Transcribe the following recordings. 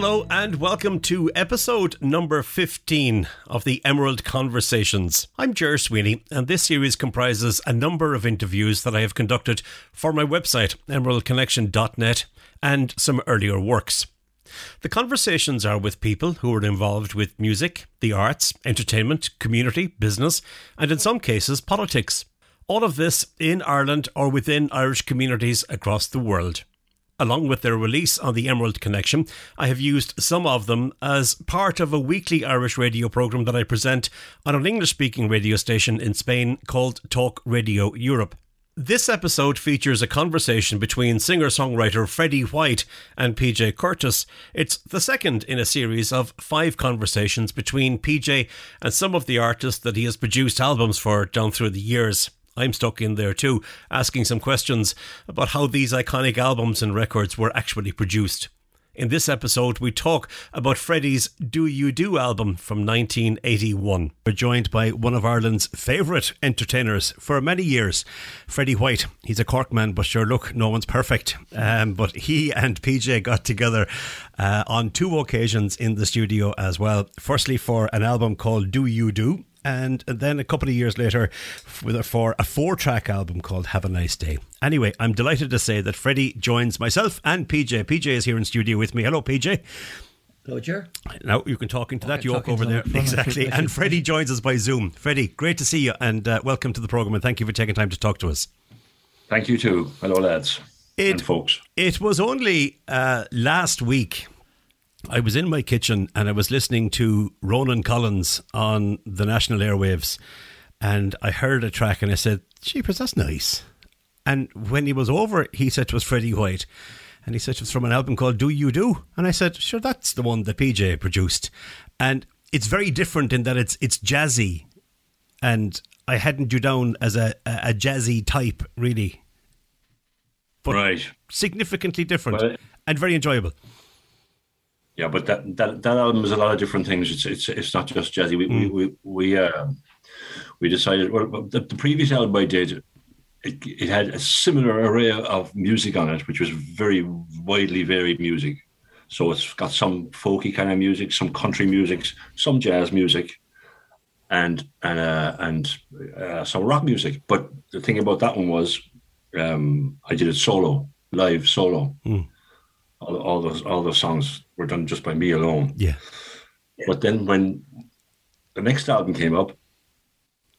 Hello, and welcome to episode number 15 of the Emerald Conversations. I'm Ger Sweeney, and this series comprises a number of interviews that I have conducted for my website, emeraldconnection.net, and some earlier works. The conversations are with people who are involved with music, the arts, entertainment, community, business, and in some cases, politics. All of this in Ireland or within Irish communities across the world. Along with their release on the Emerald Connection, I have used some of them as part of a weekly Irish radio programme that I present on an English speaking radio station in Spain called Talk Radio Europe. This episode features a conversation between singer songwriter Freddie White and PJ Curtis. It's the second in a series of five conversations between PJ and some of the artists that he has produced albums for down through the years. I'm stuck in there too, asking some questions about how these iconic albums and records were actually produced. In this episode, we talk about Freddie's Do You Do album from 1981. We're joined by one of Ireland's favourite entertainers for many years, Freddie White. He's a Cork man, but sure, look, no one's perfect. Um, but he and PJ got together uh, on two occasions in the studio as well. Firstly, for an album called Do You Do, and then a couple of years later for a four track album called Have a Nice Day. Anyway, I'm delighted to say that Freddie joins myself and PJ. PJ is here in studio with me. Hello, PJ. Hello, Ger. Now you can talk into that York over there. Exactly. And Freddie joins us by Zoom. Freddie, great to see you and uh, welcome to the programme and thank you for taking time to talk to us. Thank you too. Hello, lads it, and folks. It was only uh, last week I was in my kitchen and I was listening to Ronan Collins on the national airwaves, and I heard a track and I said, "Jeepers, that's nice." And when he was over, he said it was Freddie White, and he said it was from an album called "Do You Do," and I said, "Sure, that's the one that PJ produced," and it's very different in that it's it's jazzy, and I hadn't you down as a a, jazzy type really, but right, significantly different well, and very enjoyable. Yeah, but that, that that album is a lot of different things. It's it's it's not just jazzy. We mm. we we we, uh, we decided well the, the, previous album I did. It, it had a similar array of music on it, which was very widely varied music. So it's got some folky kind of music, some country music, some jazz music, and and uh, and uh, some rock music. But the thing about that one was, um, I did it solo, live solo. Mm all, all those all those songs were done just by me alone. Yeah. But then when the next album came up,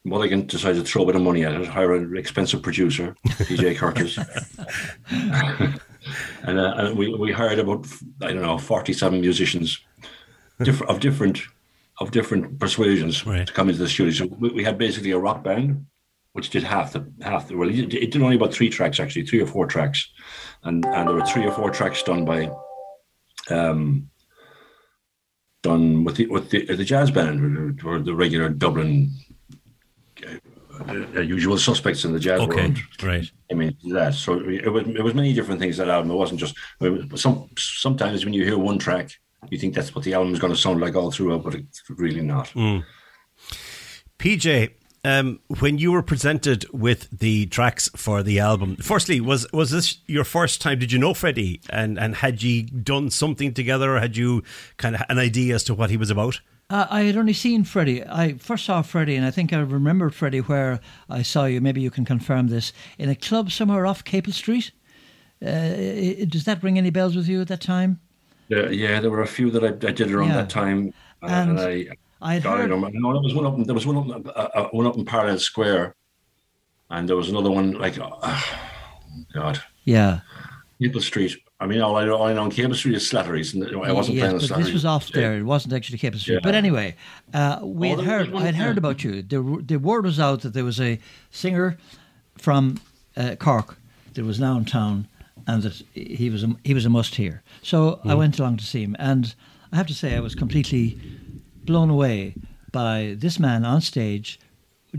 Mulligan decided to throw a bit of money at it, hire an expensive producer, PJ Curtis. and, uh, and we, we hired about I don't know forty seven musicians, different of different of different persuasions right. to come into the studio. So we, we, had basically a rock band, which did half the half the well, it did only about three tracks actually, three or four tracks, and and there were three or four tracks done by um done with the with the, the jazz band or the regular Dublin uh, usual suspects in the jazz okay, world. Right. I mean that. So it was it was many different things that album. It wasn't just some sometimes when you hear one track, you think that's what the album is going to sound like all throughout, but it's really not. Mm. PJ, um, when you were presented with the tracks for the album, firstly, was was this your first time? Did you know Freddie, and and had you done something together, or had you kind of an idea as to what he was about? Uh, I had only seen Freddie. I first saw Freddie, and I think I remembered Freddie where I saw you. Maybe you can confirm this in a club somewhere off Capel Street. Uh, does that ring any bells with you at that time? Yeah, yeah, there were a few that I, I did around yeah. that time, uh, and, and I I had heard. No, there was one up. There was one up. Uh, uh, one up in Parnell Square, and there was another one like, uh, God. Yeah. Capel Street. I mean, all I know, all I know on Capel Street is Slattery's. And I wasn't yes, playing but This was off there. It wasn't actually Capel Street. Yeah. But anyway, uh, we oh, had heard. I had heard about you. The the word was out that there was a singer from uh, Cork that was now in town, and that he was a, he was a must hear. So mm. I hmm. went along to see him, and I have to say I was completely blown away by this man on stage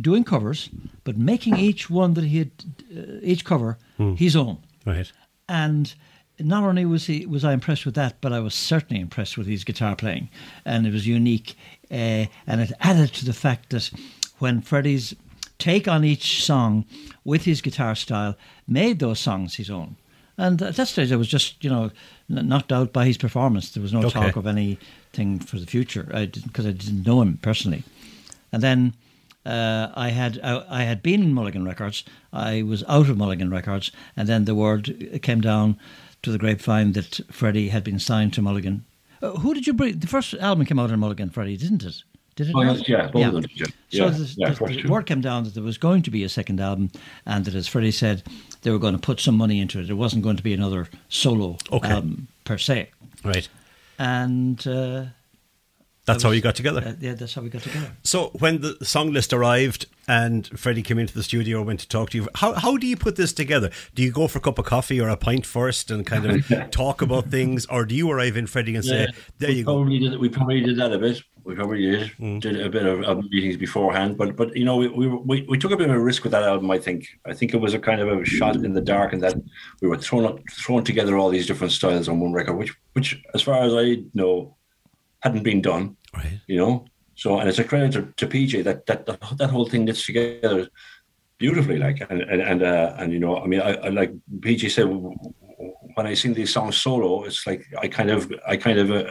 doing covers, but making each one that he had, uh, each cover mm. his own. Right. And not only was he was I impressed with that, but I was certainly impressed with his guitar playing, and it was unique, uh, and it added to the fact that when Freddie's take on each song with his guitar style made those songs his own. And at that stage, I was just, you know, knocked out by his performance. There was no okay. talk of anything for the future because I, I, didn't know him personally. And then uh, I had I, I, had been in Mulligan Records. I was out of Mulligan Records, and then the word came down to the grapevine that Freddie had been signed to Mulligan. Uh, who did you bring? The first album came out in Mulligan, Freddie, didn't it? Did it? Oh, yes, yeah, both yeah. of them. Yeah. So yeah, the, yeah, the, the word came down that there was going to be a second album, and that, as Freddie said, they were going to put some money into it. There wasn't going to be another solo okay. album per se. Right. And uh, that's how you got together. Uh, yeah, that's how we got together. So when the song list arrived and Freddie came into the studio, went to talk to you. How how do you put this together? Do you go for a cup of coffee or a pint first and kind of talk about things, or do you arrive in Freddie and say, "There we you go"? Did, we probably did that a bit. We probably did mm. did a bit of, of, meetings beforehand, but but you know we, we, we took a bit of a risk with that album. I think I think it was a kind of a shot in the dark, and that we were throwing throwing together all these different styles on one record, which which as far as I know hadn't been done. Right. You know, so and it's a credit to, to PJ that that that whole thing knits together beautifully. Like and and and, uh, and you know, I mean, I, I like PJ said when I sing these songs solo, it's like I kind of I kind of. Uh,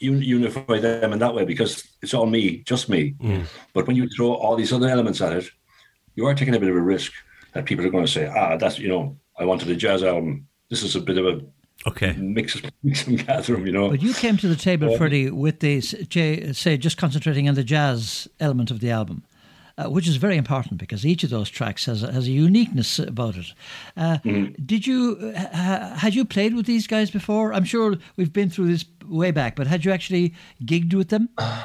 unify them in that way because it's all me, just me. Mm. But when you throw all these other elements at it, you are taking a bit of a risk that people are going to say, ah, that's, you know, I wanted a jazz album. This is a bit of a Okay. Mix, mix and gather them, you know. But you came to the table, um, Freddie, with the say just concentrating on the jazz element of the album. Uh, which is very important because each of those tracks has a, has a uniqueness about it. Uh, mm-hmm. Did you uh, had you played with these guys before? I'm sure we've been through this way back, but had you actually gigged with them? I,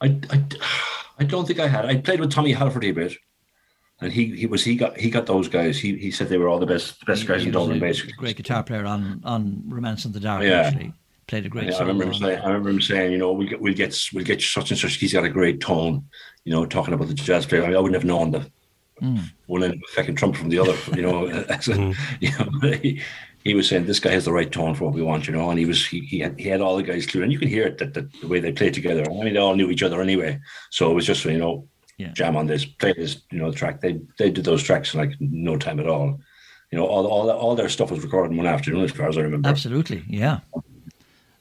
I, I don't think I had. I played with Tommy Halferty a bit and he he was he got he got those guys. He he said they were all the best best he, guys he in Dublin, basically. Great guitar player on on Romance in the Dark. Yeah. Actually. Played a great. Yeah, I remember him saying. I remember him saying, you know, we'll get we'll get we'll get such and such. He's got a great tone. You know, talking about the jazz player. I, mean, I wouldn't have known that mm. one end of a fucking trumpet from the other. You know, mm. you know. He, was saying this guy has the right tone for what we want, you know, and he was he he had, he had all the guys clued, and you can hear it that, that the way they played together. I mean, they all knew each other anyway, so it was just you know yeah. jam on this, play this, you know, track. They they did those tracks in like no time at all. You know, all all all their stuff was recorded in one afternoon, as far as I remember. Absolutely, yeah.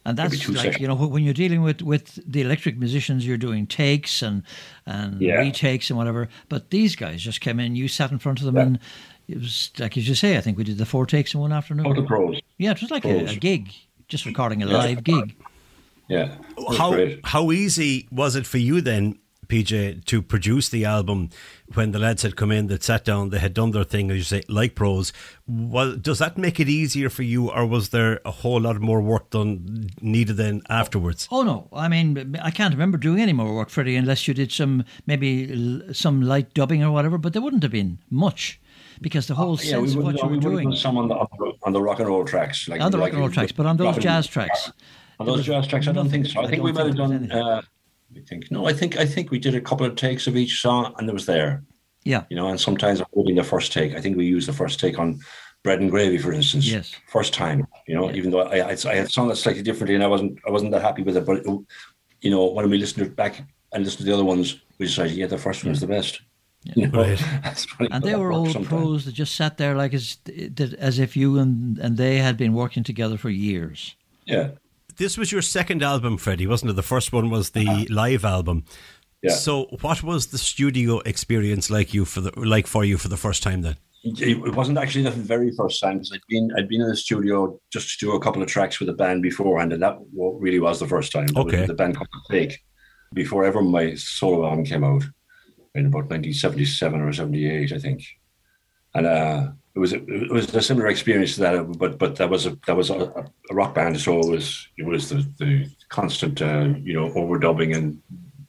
And that's like you know when you're dealing with, with the electric musicians, you're doing takes and and yeah. retakes and whatever. But these guys just came in. You sat in front of them, yeah. and it was like as you just say. I think we did the four takes in one afternoon. Oh, the pros. Yeah, it was like a, a, gig, just recording a live gig. Yeah. How great. how easy was it for you then PJ, to produce the album when the lads had come in, that sat down, they had done their thing, as you say, like pros. Well, does that make it easier for you, or was there a whole lot more work done needed then afterwards? Oh no, I mean, I can't remember doing any more work, Freddie, unless you did some maybe some light dubbing or whatever. But there wouldn't have been much because the whole uh, yeah, sense of what you were doing. Some on the, on the rock and roll tracks, like on the rock and roll tracks, but on those jazz tracks. On those jazz tracks, I don't think so. I, I think we might have done. Uh, I think no, I think I think we did a couple of takes of each song, and it was there. Yeah, you know, and sometimes I'm holding the first take. I think we used the first take on bread and gravy, for instance. Yes, first time. You know, yeah. even though I, I, I had sung it slightly differently, and I wasn't I wasn't that happy with it, but it, you know, when we listened to it back and listened to the other ones, we decided, yeah, the first one is the best. Yeah. Right. and they were all pros that just sat there like as as if you and and they had been working together for years. Yeah, this was your second album, Freddie, wasn't it? The first one was the uh-huh. live album. Yeah. So, what was the studio experience like you for the like for you for the first time then? It wasn't actually the very first time because I'd been I'd been in the studio just to do a couple of tracks with the band beforehand, and that really was the first time. Okay. The band called Fake before ever my solo album came out in about 1977 or 78, I think, and uh, it was a, it was a similar experience to that, but but that was a that was a, a rock band, so it was it was the, the constant uh, you know overdubbing and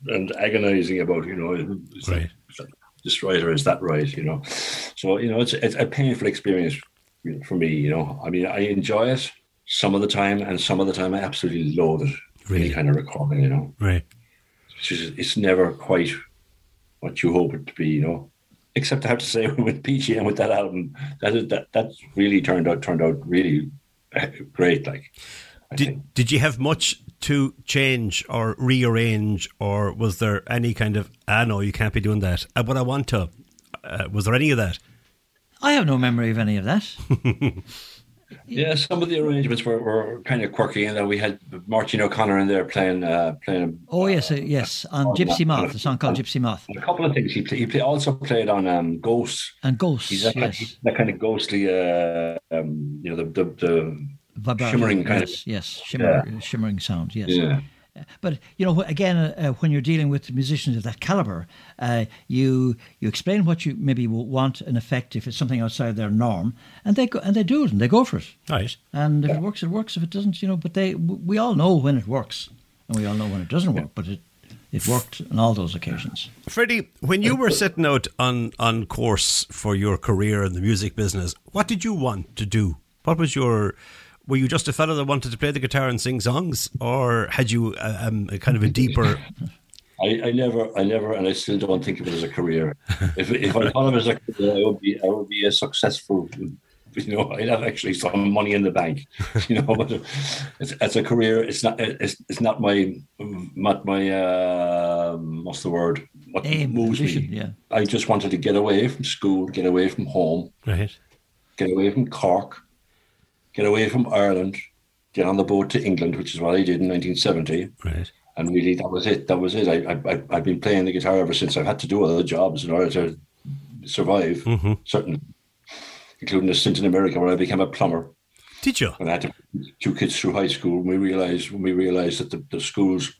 and agonizing about you know right. That, this right. or is that right you know? So you know it's it's a painful experience for me you know? I mean I enjoy it some of the time and some of the time I absolutely loathe it really? kind of recording you know? Right. It's, just, it's never quite what you hope it to be you know except I have to say with PGM with that album, that is, that that's really turned out turned out really great. Like, did did you have much to change or rearrange, or was there any kind of ah no, you can't be doing that? Uh, but I want to. Uh, was there any of that? I have no memory of any of that. Yeah, some of the arrangements were, were kind of quirky, and then we had Martin O'Connor in there playing uh, playing. Oh yes, uh, yes, on Gypsy Moth, the song called Gypsy Moth. A couple of things. He he play, also played on um, Ghosts and Ghosts. He's that, yes. kind, that kind of ghostly, uh, um, you know, the the, the shimmering kind yes, of yes, shimmer, yeah. shimmering sound. Yes. Yeah. But you know, again, uh, when you're dealing with musicians of that caliber, uh, you you explain what you maybe want an effect if it's something outside their norm, and they go and they do it and they go for it. Right. And if it works, it works. If it doesn't, you know, but they we all know when it works, and we all know when it doesn't work. But it it worked on all those occasions. Freddie, when you were setting out on on course for your career in the music business, what did you want to do? What was your were you just a fellow that wanted to play the guitar and sing songs, or had you um, a kind of a deeper? I, I, never, I never, and I still don't think of it as a career. if if I thought of it as a career, I would be, I would be a successful. You know, I'd have actually some money in the bank. You know, but it's, it's a career. It's not. It's, it's not my, not my. Uh, what's the word? What Aim, moves vision, me? Yeah. I just wanted to get away from school, get away from home, right? Get away from Cork, get away from Ireland, get on the boat to England, which is what I did in 1970. Right. And really, that was it. That was it. I, I, I've been playing the guitar ever since. I've had to do other jobs in order to survive, mm-hmm. certainly, including a stint in America where I became a plumber. Did you? And I had to two kids through high school. We realized when we realized that the, the schools,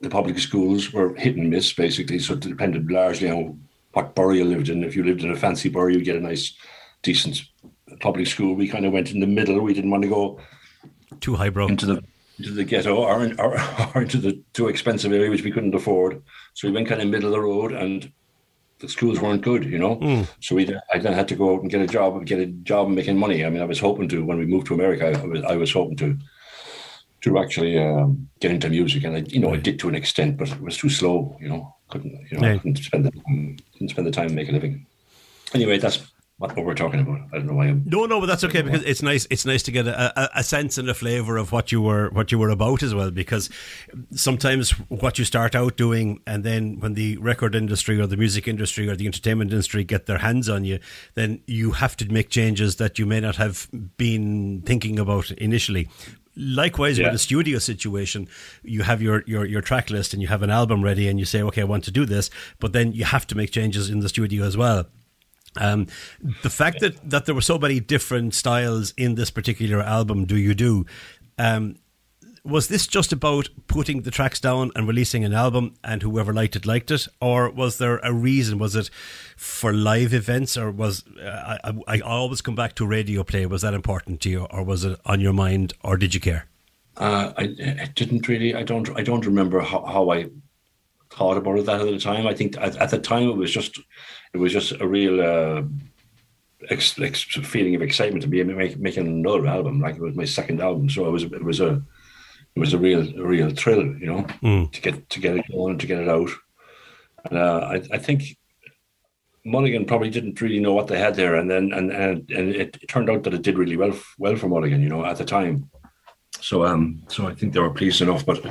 the public schools, were hit and miss basically. So it depended largely on what borough you lived in. If you lived in a fancy borough, you get a nice, decent public school. We kind of went in the middle. We didn't want to go too highbrow into the into the ghetto or, in, or, or into the too expensive area which we couldn't afford. So we went kind of middle of the road, and the schools weren't good, you know. Mm. So we I then had to go out and get a job, get a job making money. I mean, I was hoping to when we moved to America. I was I was hoping to to actually um, get into music, and I, you know, right. I did to an extent, but it was too slow, you know. Couldn't you know? Right. Couldn't spend the time, couldn't spend the time making a living. Anyway, that's what we're talking about. I don't know why. I'm no, no, but that's okay because it's nice. It's nice to get a, a, sense and a flavour of what you were what you were about as well. Because sometimes what you start out doing, and then when the record industry or the music industry or the entertainment industry get their hands on you, then you have to make changes that you may not have been thinking about initially. Likewise, yeah. with a studio situation, you have your, your, your track list and you have an album ready, and you say, "Okay, I want to do this," but then you have to make changes in the studio as well. Um, the fact that, that there were so many different styles in this particular album, Do You Do, um, was this just about putting the tracks down and releasing an album and whoever liked it liked it? Or was there a reason? Was it for live events? Or was uh, I, I always come back to radio play. Was that important to you? Or was it on your mind? Or did you care? Uh, I, I, didn't really I don't I don't remember how, how I thought about it that at the time I think at, at the time it was just it was just a real uh, ex, ex, feeling of excitement to be make, making another album. Like it was my second album, so it was it was a it was a real a real thrill, you know, mm. to get to get it going and to get it out. And uh, I, I think Mulligan probably didn't really know what they had there, and then and and, and it, it turned out that it did really well well for Mulligan, you know, at the time. So um, so I think they were pleased enough, but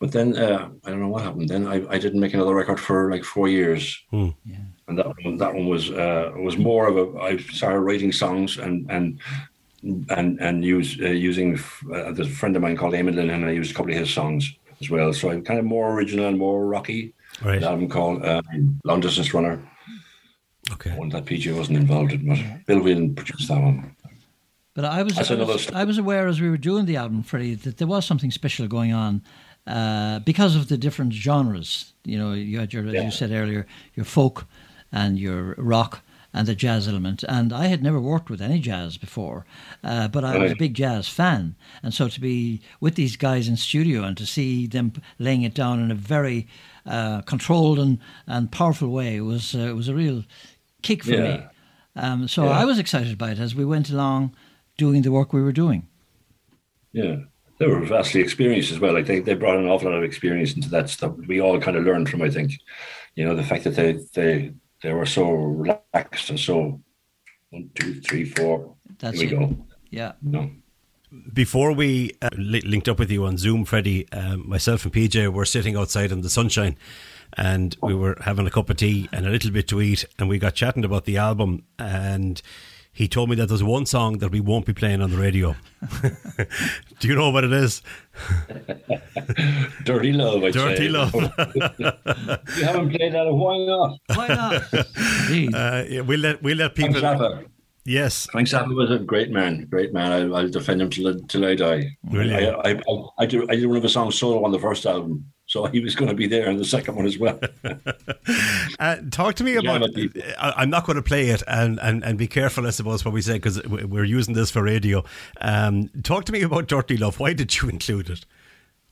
but then uh, I don't know what happened. Then I, I didn't make another record for like four years, mm. yeah. and that one that one was uh, was more of a. I started writing songs and and and and use uh, using uh, there's a friend of mine called Eamon Lynn, and I used a couple of his songs as well. So I'm kind of more original and more rocky. Right. An album called uh, Long Distance Runner. Okay. One that PJ wasn't involved in, but Bill Whelan produced that one. But I was, I was, I was aware as we were doing the album, Freddie, that there was something special going on uh, because of the different genres. You know, you had your, yeah. as you said earlier, your folk and your rock and the jazz element. And I had never worked with any jazz before, uh, but I right. was a big jazz fan. And so to be with these guys in studio and to see them laying it down in a very uh, controlled and, and powerful way was uh, was a real kick for yeah. me. Um, so yeah. I was excited by it as we went along doing the work we were doing. Yeah. They were vastly experienced as well. Like they, they brought an awful lot of experience into that stuff. We all kind of learned from, I think, you know, the fact that they they they were so relaxed and so one, two, three, four. That's here we it. go. Yeah. No. Before we uh, li- linked up with you on Zoom, Freddie, um, myself and PJ were sitting outside in the sunshine and we were having a cup of tea and a little bit to eat and we got chatting about the album and he told me that there's one song that we won't be playing on the radio. Do you know what it is? Dirty Love, I'd Dirty say. Love. you haven't played that, why not? Why not? Uh, yeah, we'll let we'll let Frank people. Zappa. Yes, Frank Zappa was a great man, great man. I'll, I'll defend him till, till I die. Really? I, I, I, I, did, I did one of his songs solo on the first album, so he was going to be there in the second one as well. uh, talk to me about. I, I'm not going to play it, and, and, and be careful, I suppose, what we say because we're using this for radio. Um, talk to me about Dirty Love. Why did you include it?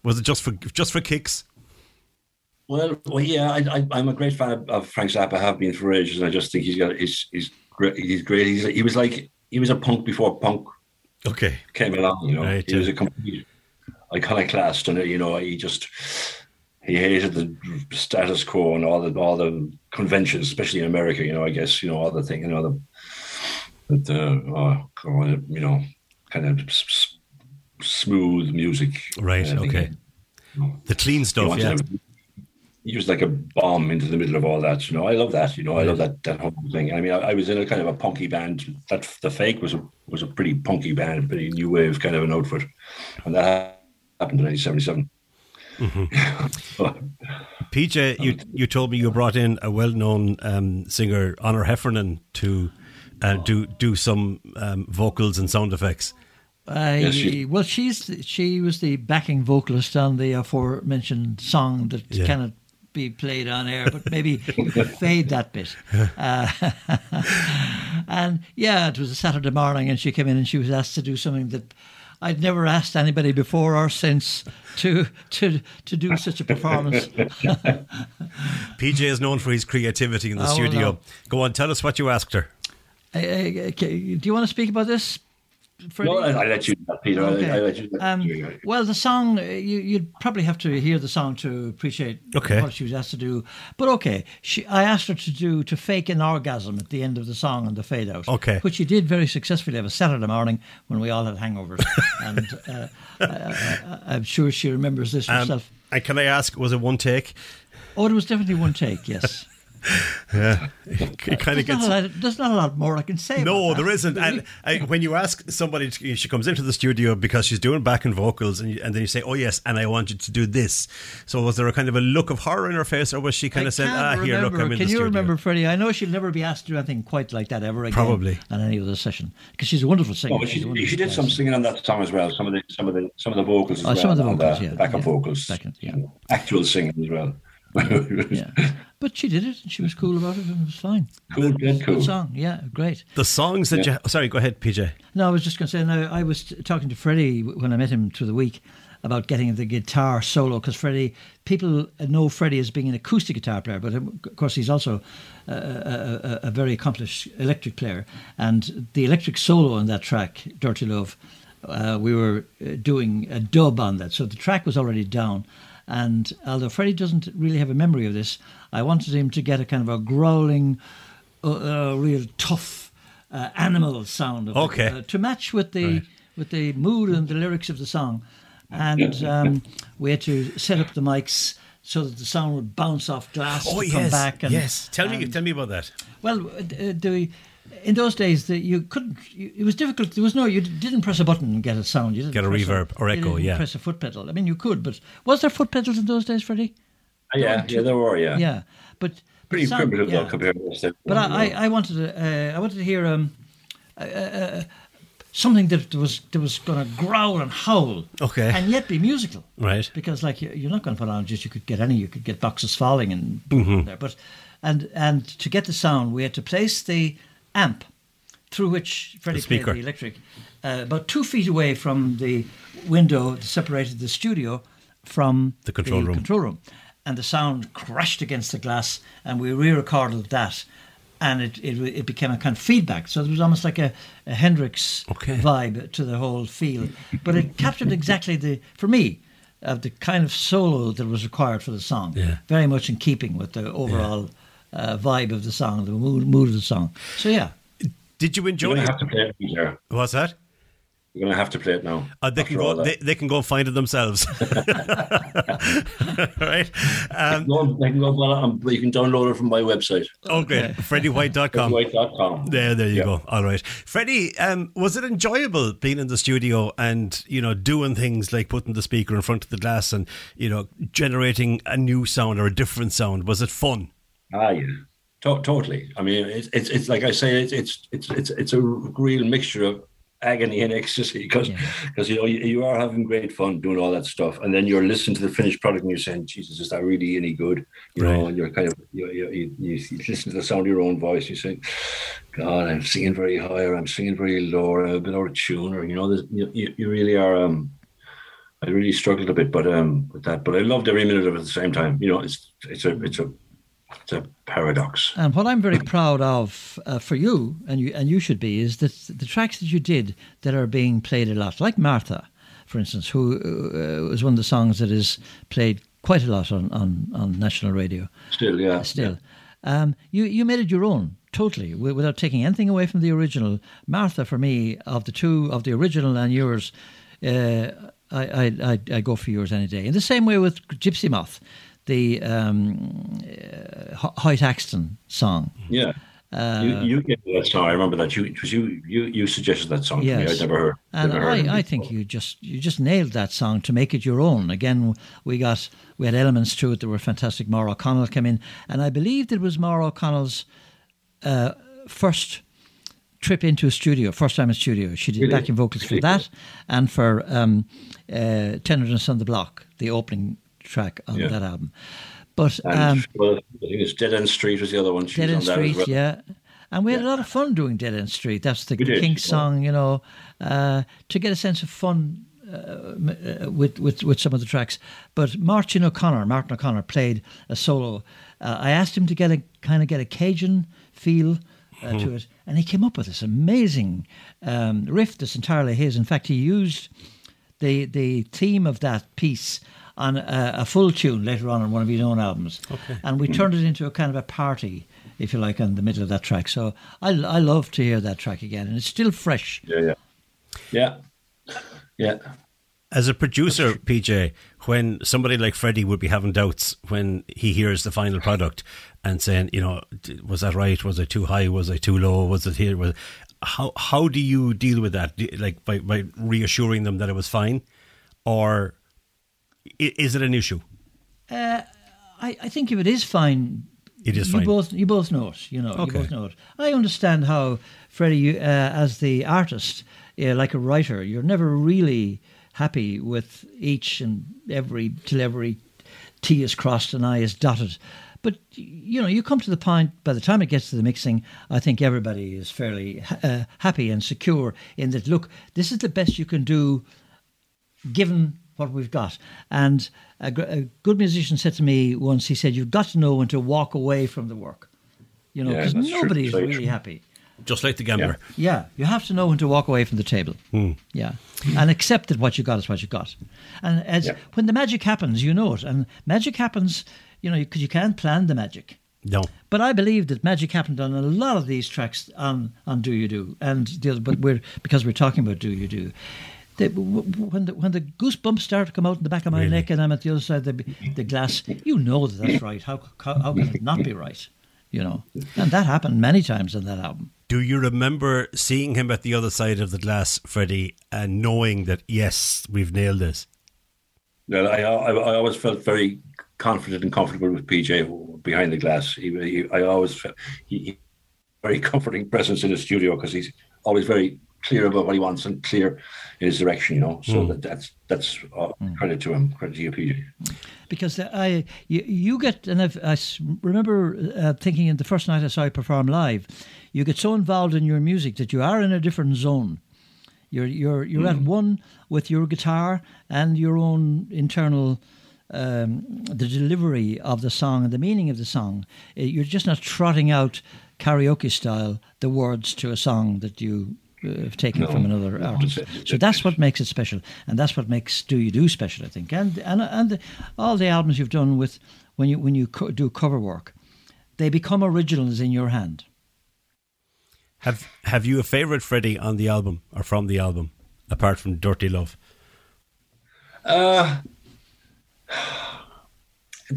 Was it just for just for kicks? Well, well, yeah, I, I, I'm a great fan of, Frank Zappa. I Have been for ages, and I just think he's got he's he's great. He's great. He's, he was like he was a punk before punk Okay, came along. You know, Right, he was yeah. a complete iconoclast, and you know, he just he hated the status quo and all the all the conventions, especially in America. You know, I guess you know all the thing, you know the the uh, oh, you know kind of s- smooth music. right. I think Okay, he- the clean stuff. Yeah. he was like a bomb into the middle of all that. You know, I love that. You know, I love that that whole thing. I mean, I, I was in a kind of a punky band. That the fake was a was a pretty punky band, pretty new wave kind of an outfit, and that happened in 1977. PJ, you you told me you brought in a well-known um, singer, Honor Heffernan, to uh, do do some um, vocals and sound effects. I, Yes, she- well, she's she was the backing vocalist on the aforementioned song that Yeah. cannot be played on air, but maybe you could fade that bit. Uh, and yeah, it was a Saturday morning, and she came in and she was asked to do something that I'd never asked anybody before or since to to to do such a performance. PJ is known for his creativity in the Oh, studio. no. Go on, tell us what you asked her. Uh, okay, do you want to speak about this? Freddie? No, I, I let you, do that, Peter. I, I let you. do that. Um, well, the song, uh, you, you'd probably have to hear the song to appreciate Okay. what she was asked to do. But okay, she, I asked her to do to fake an orgasm at the end of the song and the fade out. Okay. Which she did very successfully of a Saturday morning when we all had hangovers. and uh, I, I, I'm sure she remembers this Um, herself. and can I ask, was it one take? Oh, it was definitely one take, yes. Yeah, it kind of There's not, gets. a lot, there's not a lot more I can say. No, about that. there isn't. And I, when you ask somebody, to, she comes into the studio because she's doing backing vocals, and, you, and then you say, "Oh yes," and I want you to do this. So was there a kind of a look of horror in her face, or was she kind I of said, can't "Ah, here, look. I'm in Can the studio"? Can you remember, Freddie? I know she'll never be asked to do anything quite like that ever again. Probably. on any other session because she's a wonderful singer. Oh, but She's a she, wonderful she did some singing on that song as well. Some of the some of the some of the vocals as Oh, well. some of the vocals, uh, yeah, backup yeah. vocals, Backup, yeah. actual singing as well. Yeah, but she did it, and she was cool about it, and it was fine. cool, good, cool. Good song, yeah, great. The songs that Yeah. you. Sorry, go ahead, PJ. No, I was just going to say. Now, I was talking to Freddie when I met him through the week about getting the guitar solo because Freddie, people know Freddie as being an acoustic guitar player, but um, of course he's also a, a, a, a very accomplished electric player. And the electric solo on that track, "Dirty Love," uh, we were uh, doing a dub on that, so the track was already down. And although Freddie doesn't really have a memory of this, I wanted him to get a kind of a growling, uh, uh, real tough uh, animal sound of it, uh, to match with the Right. with the mood and the lyrics of the song. And um, we had to set up the mics so that the sound would bounce off glass Oh to yes, come back. And, yes. Tell me, and- tell me about that. well, uh, the, in those days, the, you couldn't. You, it was difficult. There was no. You didn't press a button and get a sound. You didn't Get a press reverb or you echo, didn't yeah. Press a foot pedal. I mean, you could, but was there foot pedals in those days, Freddie? Uh, yeah, yeah, there were, yeah. Yeah, but Pretty the sound- primitive yeah. though compared to this. But I, I, I wanted to, uh, I wanted to hear um, uh, uh, something that was that was going to growl and howl, Okay. and yet be musical, Right. Because like you- you're not going to put on just you could get any, you could get boxes falling and Mm-hmm. there, but and and to get the sound, we had to place the amp through which Freddie The played the electric, uh, about two feet away from the window that separated the studio from The control room. Control room, and the sound crashed against the glass, and we re-recorded that, and it it, it became a kind of feedback. So it was almost like a, a Hendrix Okay. vibe to the whole feel, but it captured exactly the for me. Uh, the kind of solo that was required for the song, Yeah. very much in keeping with the overall uh, vibe of the song, the mood, mood of the song. So yeah, Did you You enjoy don't it? have to play it, Peter. What's that? You're going to have to play it now. Uh, they can go. They, they, can go and find it themselves. right. Um, they can go. Well, um, you can download it from my website. Okay, freddiewhite.com. freddiewhite.com. There, there you yep. go. All right, Freddie. Um, was it enjoyable being in the studio and you know doing things like putting the speaker in front of the glass and you know generating a new sound or a different sound? Was it fun? Ah, yeah. To- totally. I mean, it's, it's it's like I say, it's it's it's it's it's a real mixture of agony and ecstasy because because yeah. you know you, you, are having great fun doing all that stuff and then you're listening to the finished product and you're saying jesus is that really any good you right. know and you're kind of you, you, you, you, listen to the sound of your own voice you say god i'm singing very high or i'm singing very low or a bit out of tune or you know you, you really are um i really struggled a bit but um with that but i loved every minute of it at the same time you know it's it's a it's a it's a paradox. And what I'm very proud of uh, for you, and you and you should be, is that the tracks that you did that are being played a lot, like Martha, for instance, who uh, was one of the songs that is played quite a lot on, on, on national radio. Still, yeah. Still. Yeah. Um, you, you made it your own, totally, without taking anything away from the original. Martha, for me, of the two, of the original and yours, uh, I, I, I, I go for yours any day. In the same way with Gypsy Moth the um, uh, Hoyt Axton song. Yeah. Uh, you, you gave me that song. I remember that. You you you you suggested that song yes. to me. I'd never heard. And never I, I think you just you just nailed that song to make it your own. Again, we got we had elements to it that were fantastic. Maura O'Connell came in, and I believed it was Maura O'Connell's uh, first trip into a studio, first time in studio. She did really? backing vocals for that and for um, uh, Tenderness on the Block, the opening track on yeah. that album. But um, well, I think it's Dead End Street was the other one. She Dead End Street, well. yeah. And we had yeah. a lot of fun doing Dead End Street. That's the King song, you know, uh, to get a sense of fun uh, uh, with, with with some of the tracks. But Martin O'Connor, Martin O'Connor played a solo. Uh, I asked him to get a kind of get a Cajun feel uh, mm-hmm. to it, and he came up with this amazing um, riff that's entirely his. In fact, he used the the theme of that piece on a, a, full tune later on on one of his own albums. Okay. And we hmm. turned it into a kind of a party, if you like, in the middle of that track. So I, I love to hear that track again, and it's still fresh. Yeah, yeah. Yeah. Yeah. As a producer, PJ, when somebody like Freddie would be having doubts when he hears the final product and saying, you know, was that right? Was it too high? Was it too low? Was it here? Was how how do you deal with that? Like by, by reassuring them that it was fine, or is it an issue? Uh, I, I think if it is fine, it is you fine. both you both know it. You know, okay. you both know it. I understand how Freddie, uh, as the artist, uh, like a writer, you're never really happy with each and every till every T is crossed and I is dotted. But you know, you come to the point. By the time it gets to the mixing, I think everybody is fairly uh, happy and secure in that. Look, this is the best you can do, given what we've got. And a, a, good musician said to me once, he said, You've got to know when to walk away from the work. You know, because yeah, nobody is really true. happy. Just like the gambler. Yeah. yeah. you have to know when to walk away from the table. Hmm. Yeah, and accept that what you got is what you got. And as yeah. when the magic happens, you know it. And magic happens, you know, because you can't plan the magic. No. But I believe that magic happened on a lot of these tracks on on Do You Do, and the other, but we're because we're talking about Do You Do the, when the when the goosebumps start to come out in the back of my really? neck and I'm at the other side of the, the glass, you know that that's right. How, how, how can it not be right? You know, and that happened many times in that album. Do you remember seeing him at the other side of the glass, Freddie, and knowing that yes, we've nailed this? Well, I, I, I always felt very confident and comfortable with PJ behind the glass. He, he I always felt he, he very comforting presence in the studio because he's always very clear about what he wants and clear in his direction, you know. So mm. that, that's that's uh, mm. credit to him, credit to you, PJ. Because I you, you get and I've, i remember uh, thinking in the first night I saw you perform live, you get so involved in your music that you are in a different zone. You're you're you're mm. at one with your guitar and your own internal. Um, the delivery of the song and the meaning of the song. Uh, you're just not trotting out karaoke style the words to a song that you uh, taken no, from another artist. So that's what makes it special, and that's what makes Do You Do special, I think. And and and the, all the albums you've done with when you when you co- do cover work, they become originals in your hand. Have Have you a favorite Freddie on the album or from the album? apart from Dirty Love? Uh.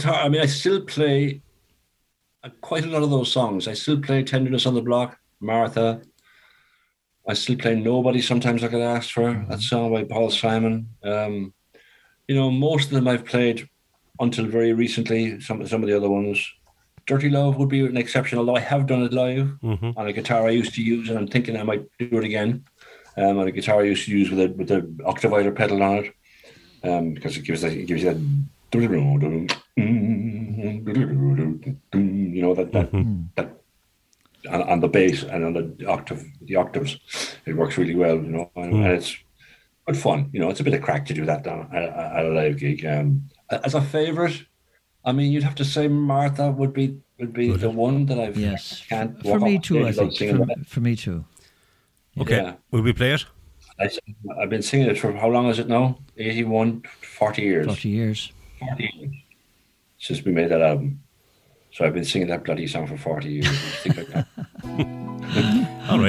I mean, I still play uh, quite a lot of those songs. I still play Tenderness on the Block, Martha. I still play Nobody. Sometimes I get asked for mm-hmm. that song by Paul Simon. Um, you know, most of them I've played until very recently. Some some of the other ones. Dirty Love would be an exception, although I have done it live mm-hmm. on a guitar I used to use, and I'm thinking I might do it again. Um, on a guitar I used to use with a with the octavider pedal on it, um, because it gives that it gives you that you know that that, mm-hmm. that on, on, the bass and on the octave the octaves, it works really well. You know, and, mm. and it's good fun. You know, it's a bit of crack to do that down at, at a live gig. Um, as a favorite, I mean, you'd have to say Martha would be would be the one that I've yes can't for me too. I think for, for, me too. Okay, yeah. will we play it? I, have been singing it for how long is it now? 81, 40 years. 40 years. 40 years since we made that album. So I've been singing that bloody song for 40 years. like All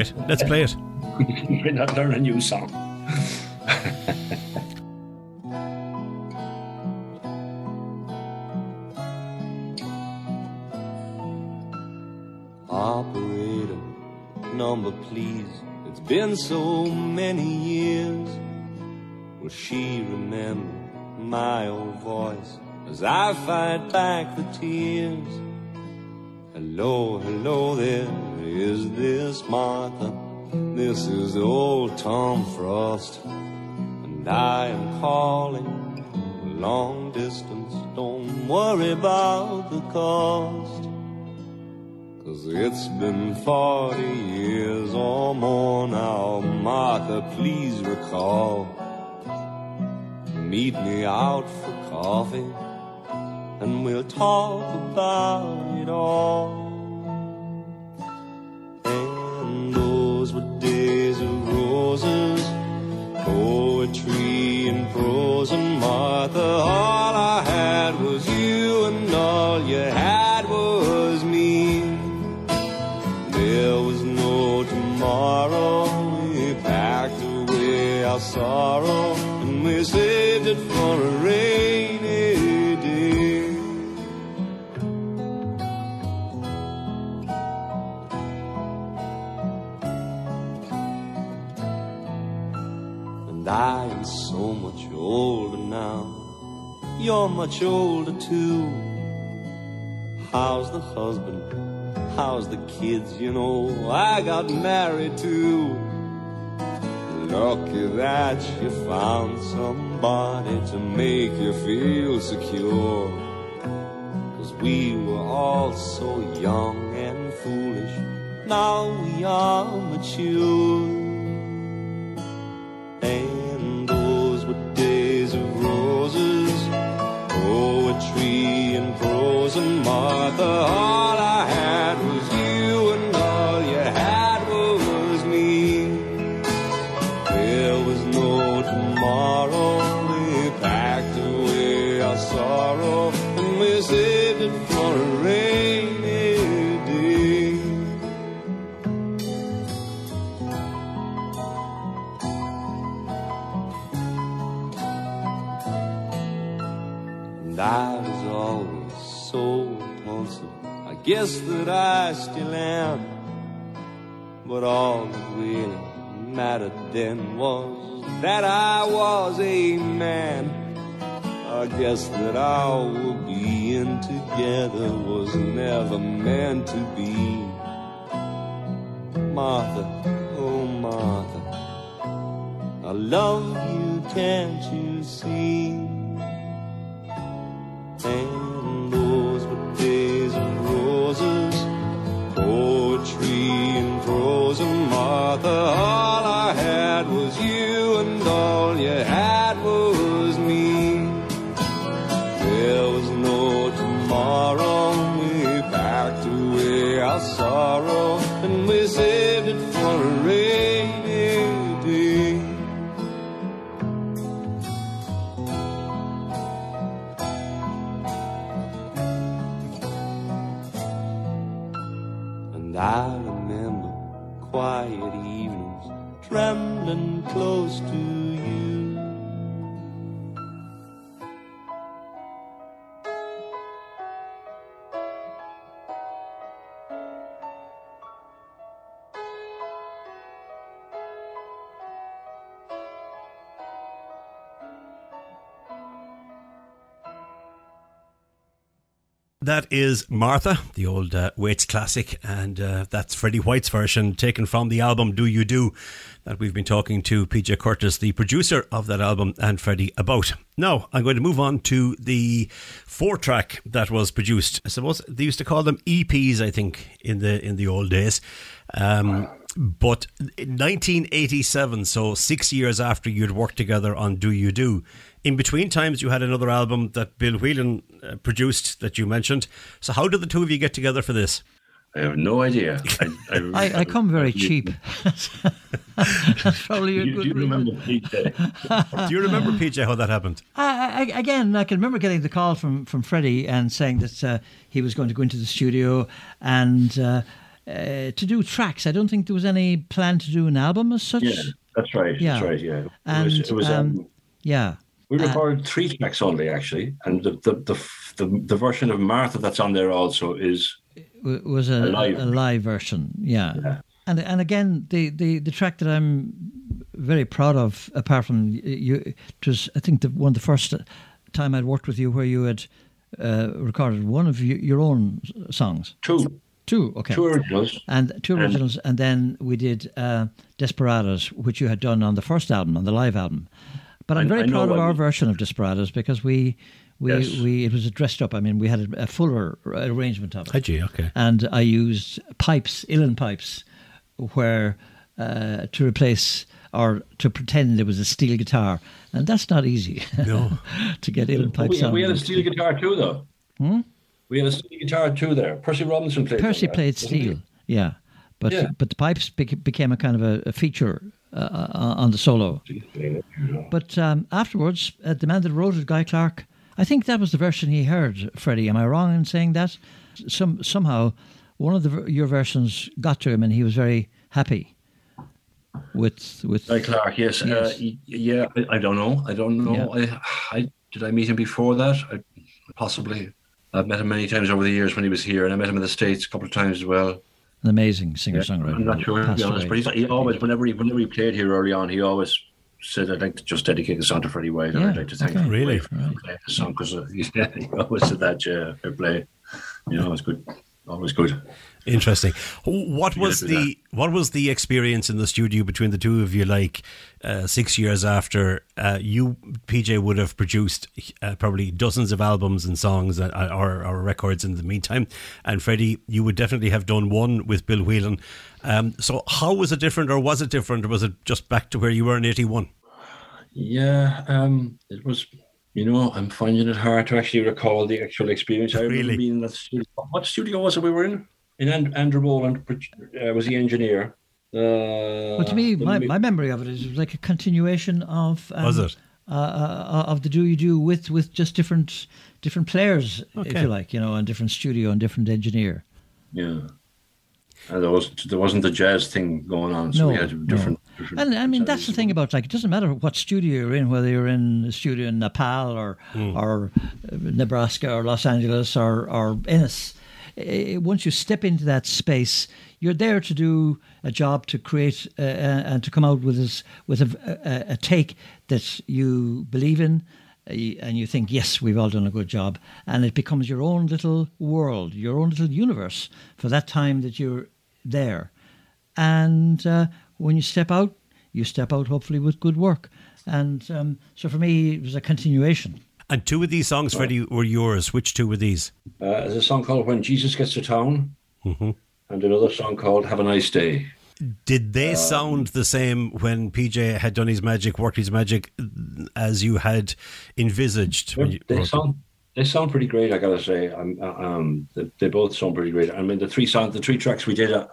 right, let's play it. We're not learn a new song. Operator, number please. It's been so many years. Will she remember my old voice as I fight back the tears? Hello, hello there, is this Martha? This is old Tom Frost, and I am calling long distance. Don't worry about the cost. Cause it's been 40 years or more now. Martha, please recall. Meet me out for coffee and we'll talk about it all. Poetry and prose and Martha. All I had was you and all you had was me. There was no tomorrow, we packed away our sorrow and we saved it for a rainy much older too. How's the husband? How's the kids? You know, I got married too. Lucky that you found somebody to make you feel secure. Cause we were all so young and foolish. Now we are mature. But all that really mattered then was that I was a man. I guess that our being together was never meant to be. Martha, oh Martha, I love you, can't you see? That is Martha, the old uh, Waits classic, and uh, that's Freddie White's version taken from the album Do You Do that we've been talking to PJ Curtis, the producer of that album, and Freddie about. Now, I'm going to move on to the four track that was produced. I suppose they used to call them EPs, I think, in the in the old days. Um, but in 1987, so six years after you'd worked together on Do You Do, in between times you had another album that Bill Whelan uh, produced that you mentioned. So how did the two of you get together for this? I have no idea. I, I, I, I come very cheap. That's probably a You, good do you remember PJ? Do you remember, PJ, how that happened? I, I, again, I can remember getting the call from, from Freddie and saying that uh, he was going to go into the studio and uh, uh, to do tracks. I don't think there was any plan to do an album as such. yeah, that's right. Yeah. That's right. Yeah. It And, was. It was um, um, Yeah. we uh, recorded three tracks only, actually, and the the, the the the version of Martha that's on there also is was a, A live a live version. Yeah. Yeah. And and again, the, the, the track that I'm very proud of, apart from you, it was I think the one of the first time I'd worked with you where you had uh, recorded one of your own songs. two Two, okay. two originals. And two originals, and then we did uh, Desperados, which you had done on the first album, on the live album. But I'm I- very I proud of what our you- version of Desperados because we, we, Yes. we it was dressed up. I mean, we had a, a fuller arrangement of it Hi, G, okay. and I used pipes, uilleann pipes, where uh, to replace or to pretend there was a steel guitar, and that's not easy. No. to get uilleann We, pipes on. we had a steel guitar too, though. We had a steel guitar too there. Percy Robinson played. Percy that, played wasn't steel, yeah, but Yeah. but the pipes bec- became a kind of a, a feature uh, uh, on the solo. But um, afterwards, uh, the man that wrote it, Guy Clark, I think that was the version he heard. Freddie, am I wrong in saying that? Some somehow one of the your versions got to him, and he was very happy with with. Guy Clark, yes. Uh, Yes. y- yeah, I, I don't know. I don't know. I, I did I meet him before that? I, possibly. I've met him many times over the years when he was here, and I met him in the states a couple of times as well. an amazing singer songwriter. I'm not sure to be honest, away. but he's, he always, whenever he, whenever he played here early on, he always said, "I'd like to just dedicate the song to Freddie White. and Yeah, I'd like to thank okay. Freddie Really? White for playing the song because uh, yeah, he always said that. Yeah, fair play. You know, it's good, always good. Interesting. What was Yeah, do the what was the experience in the studio between the two of you like? Uh, six years after uh, you, PJ, would have produced uh, probably dozens of albums and songs uh, or, or records in the meantime, and Freddie, you would definitely have done one with Bill Whelan. Um, so, how was it different, or was it different, or was it just back to where you were in '81? Yeah, um, it was. You know, I'm finding it hard to actually recall the actual experience. I Really? remember being in that studio. What studio was it we were in? In And- Andrew Boland uh, was the engineer. Uh, Well, to me, my, mi- my memory of it is it was like a continuation of. Um, Was it? Uh, uh, of the do you do with with just different different players, if Okay. you like, you know, and different studio and different engineer. Yeah. And there was there wasn't the jazz thing going on, so No, we had different. different And I mean, that's the thing about like it doesn't matter what studio you're in, whether you're in a studio in Nepal or or uh, Nebraska or Los Angeles or or Ennis. Eh, Once you step into that space, you're there to do a job to create uh, and to come out with this with a, a, a take that you believe in. And you think, yes, we've all done a good job, and it becomes your own little world, your own little universe for that time that you're there. And uh, when you step out, you step out hopefully with good work. And um, so for me, it was a continuation. And two of these songs, Freddie, were yours. Which two were these? Uh, there's a song called "When Jesus Gets to Town," Mm-hmm. and another song called "Have a Nice Day." Did they sound the same when PJ had done his magic, worked his magic, as you had envisaged? you They sound they sound pretty great. I gotta say, um, um, they, they both sound pretty great. I mean, the three songs, the three tracks we did, uh,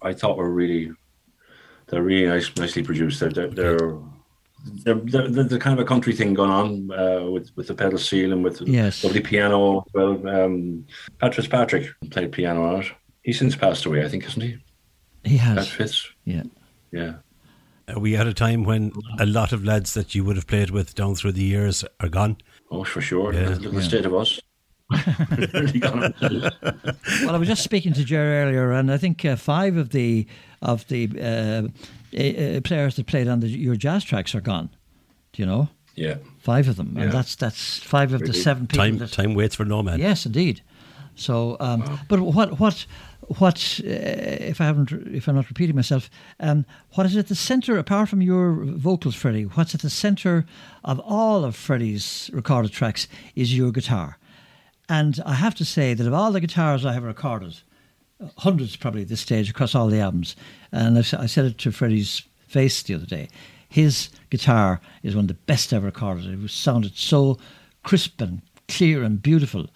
I thought were really, they're really nice, nicely produced. They're they're. they're they're, they're, they're the kind of a country thing going on uh, with with the pedal steel and with Yes. lovely piano. Well, um, Patrick Patrick played piano on it. He's since passed away, I think, isn't he? He Pat has, Fitz. yeah. Yeah. Are we at a time when a lot of lads that you would have played with down through the years are gone? Oh, for sure. Yeah. Look at the state of us. Well, I was just speaking to Jerry earlier, and I think uh, five of the of the uh, uh, players that played on the, your jazz tracks are gone. Do you know? yeah. Five of them, and that's that's five of the Really? seven people. Time that, time waits for no man. Yes, indeed. So, um, but what what what uh, if I haven't if I'm not repeating myself, um, what is at the centre apart from your vocals, Freddie? What's at the centre of all of Freddie's recorded tracks is your guitar, and I have to say that of all the guitars I have recorded, uh, hundreds probably at this stage across all the albums, and I said it to Freddie's face the other day. His guitar is one of the best ever recorded. It was sounded so crisp and clear and beautiful,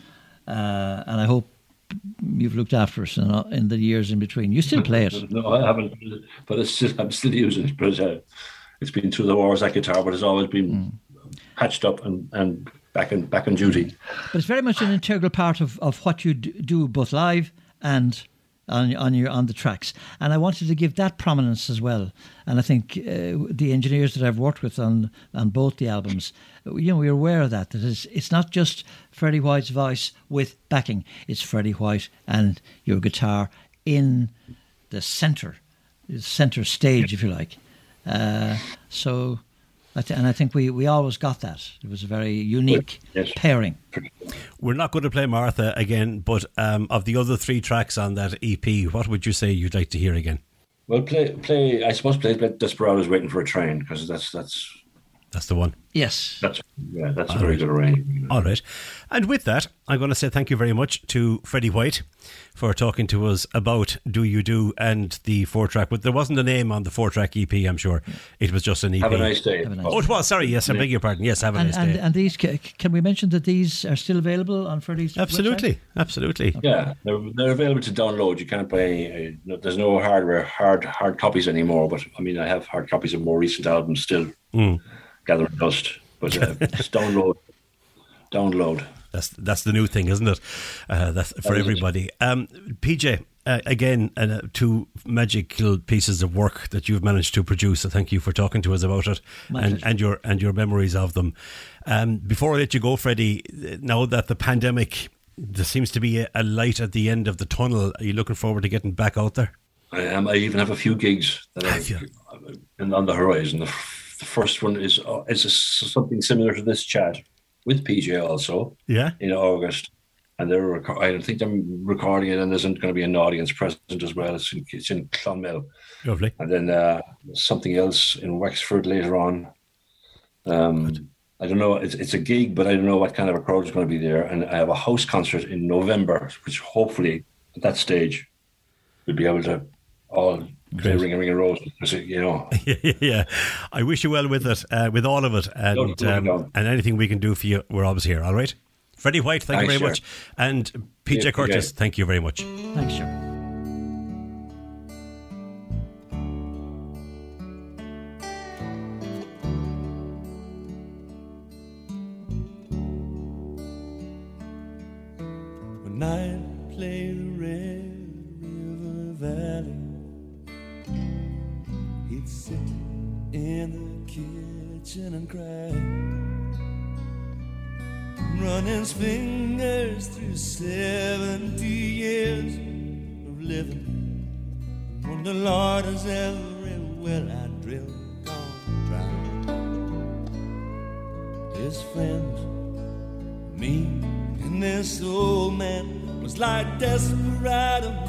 uh, and I hope you've looked after us in, in the years in between. You still play it. No, I haven't, but still, I'm still using it. But uh, it's been through the wars that guitar, but it's always been patched up and, and back in back on duty. But it's very much an integral part of, of what you do both live and on on your on the tracks. And I wanted to give that prominence as well. And I think uh, the engineers that I've worked with on on both the albums, you know, we're aware of that. That it's it's not just Freddie White's voice with backing. It's Freddie White and your guitar in the center, center stage, if you like. Uh, so. I th- and I think we, we always got that. It was a very unique Yes. pairing. We're not going to play Martha again, but um, of the other three tracks on that EP, what would you say you'd like to hear again? Well, play play. I suppose play Desperados waiting for a train because that's that's That's the one. Yes. that's yeah that's a very right. good arrangement. All right. And with that, I'm going to say thank you very much to Freddie White for talking to us about Do You Do and the four track. But there wasn't a name on the four track EP, I'm sure. It was just an EP. Have a nice day. A nice Oh, it was. Sorry. Yes, I beg your pardon. Yes, have a And, nice and, day. and these, can we mention that these are still available on Freddie's Absolutely. website? Absolutely. Yeah, they're, they're available to download. You can't buy any. Uh, there's no hardware hard hard copies anymore. But I mean, I have hard copies of more recent albums still Mm. Gathering dust. But uh, just download, download. That's that's the new thing, isn't it? Uh, that's for That is everybody. Um, PJ, uh, again, uh, two magical pieces of work that you've managed to produce. So thank you for talking to us about it My and, pleasure. and your and your memories of them. Um, before I let you go, Freddie, now that the pandemic, there seems to be a, a light at the end of the tunnel. Are you looking forward to getting back out there? I am. I even have a few gigs that Have you? are in, on the horizon. The, first one is uh, is a something similar to this chat with PJ also Yeah. in August, and they're reco- I think I'm recording it, and there's going to be an audience present as well. It's in, it's in Clonmel, Lovely. and then uh, something else in Wexford later on. Um, I don't know. It's, it's a gig, but I don't know what kind of a crowd is going to be there. And I have a house concert in November, which hopefully at that stage we'll be able to all Great. ring a ring a rose. because, You know, yeah, yeah, yeah. I wish you well with it, uh, with all of it, and No, no, um, no. and anything we can do for you, we're always here. All right, Freddie White, thank you Thanks, very much, and PJ Yeah, Curtis, okay. thank you very much. Thanks, sir. When I play the Red sit in the kitchen and cry, run his fingers through seventy years of living. And wonder, Lord, is every well I drilled gone dry? His friends me and this old man was like desperados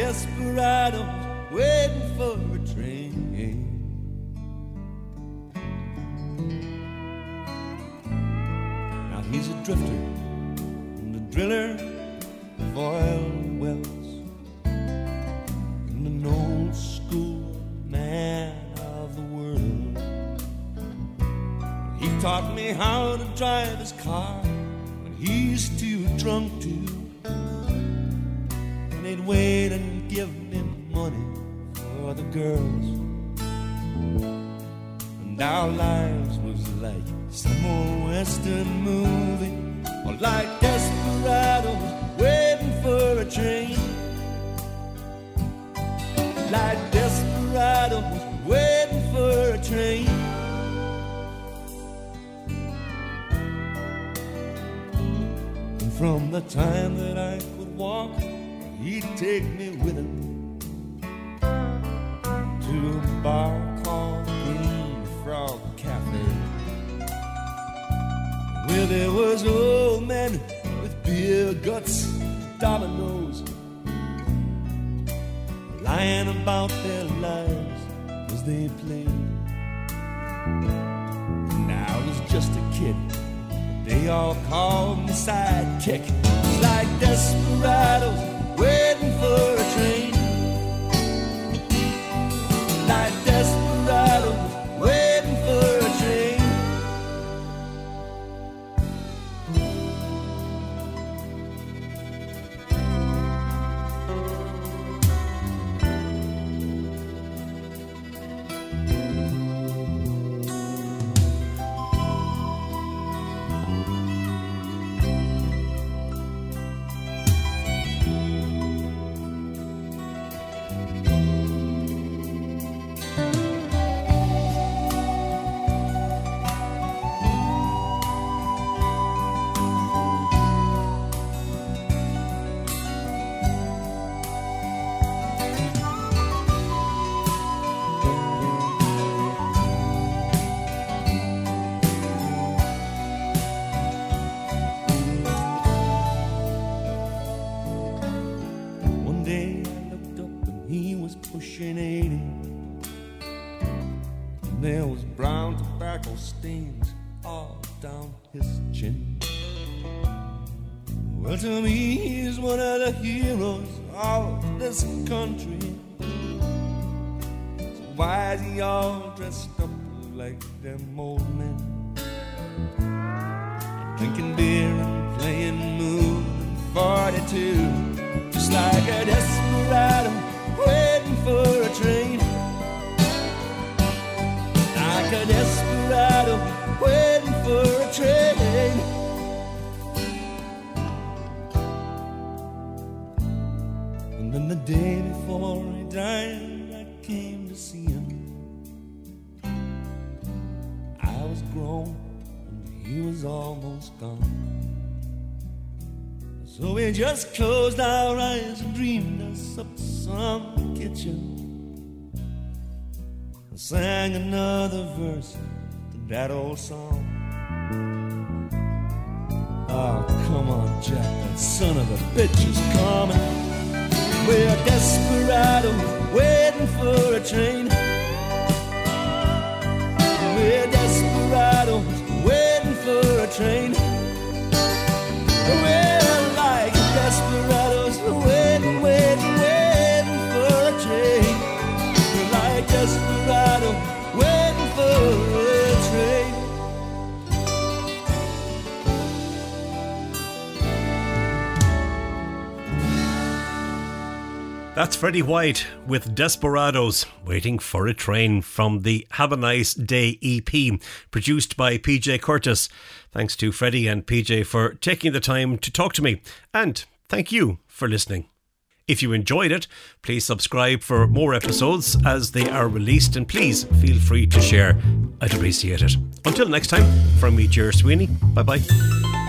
desperados waiting for moving or like desperados waiting for a train. Like desperados waiting for a train. And from the time that I could walk, he'd take me with him to a bar called. Where there was old men with beer guts, dominoes, lying about their lives as they played. And I was just a kid. They all called me sidekick. It's like desperados waiting for a train. Stains all down his chin. Well, to me, he's one of the heroes of this country. So why is he all dressed up like them old men? Drinking beer and playing Moon 42 just like a desperado waiting for a train. Like a desperado train. And then the day before he died, I came to see him. I was grown and he was almost gone. So we just closed our eyes and dreamed us up some kitchen. And sang another verse to that old song. Oh, come on, Jack, that son of a bitch is coming. We're desperado waiting for a train. That's Freddie White with Desperados waiting for a train from the Have a Nice Day EP produced by PJ Curtis. Thanks to Freddie and PJ for taking the time to talk to me and thank you for listening. If you enjoyed it, please subscribe for more episodes as they are released and please feel free to share. I'd appreciate it. Until next time, from me, Ger Sweeney. Bye bye.